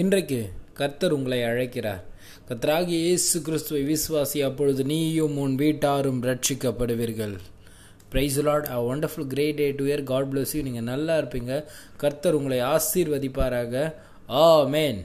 இன்றைக்கு கர்த்தர் உங்களை அழைக்கிறார். கர்த்தராகிய இயேசு கிறிஸ்துவை விசுவாசி அப்பொழுது நீயும் உன் வீட்டாரும் ரட்சிக்கப்படுவீர்கள் praise lord a wonderful great day to year God bless you நீங்கள் நல்லா இருப்பீங்க. கர்த்தர் உங்களை ஆசீர்வதிப்பாராக. ஆ மேன்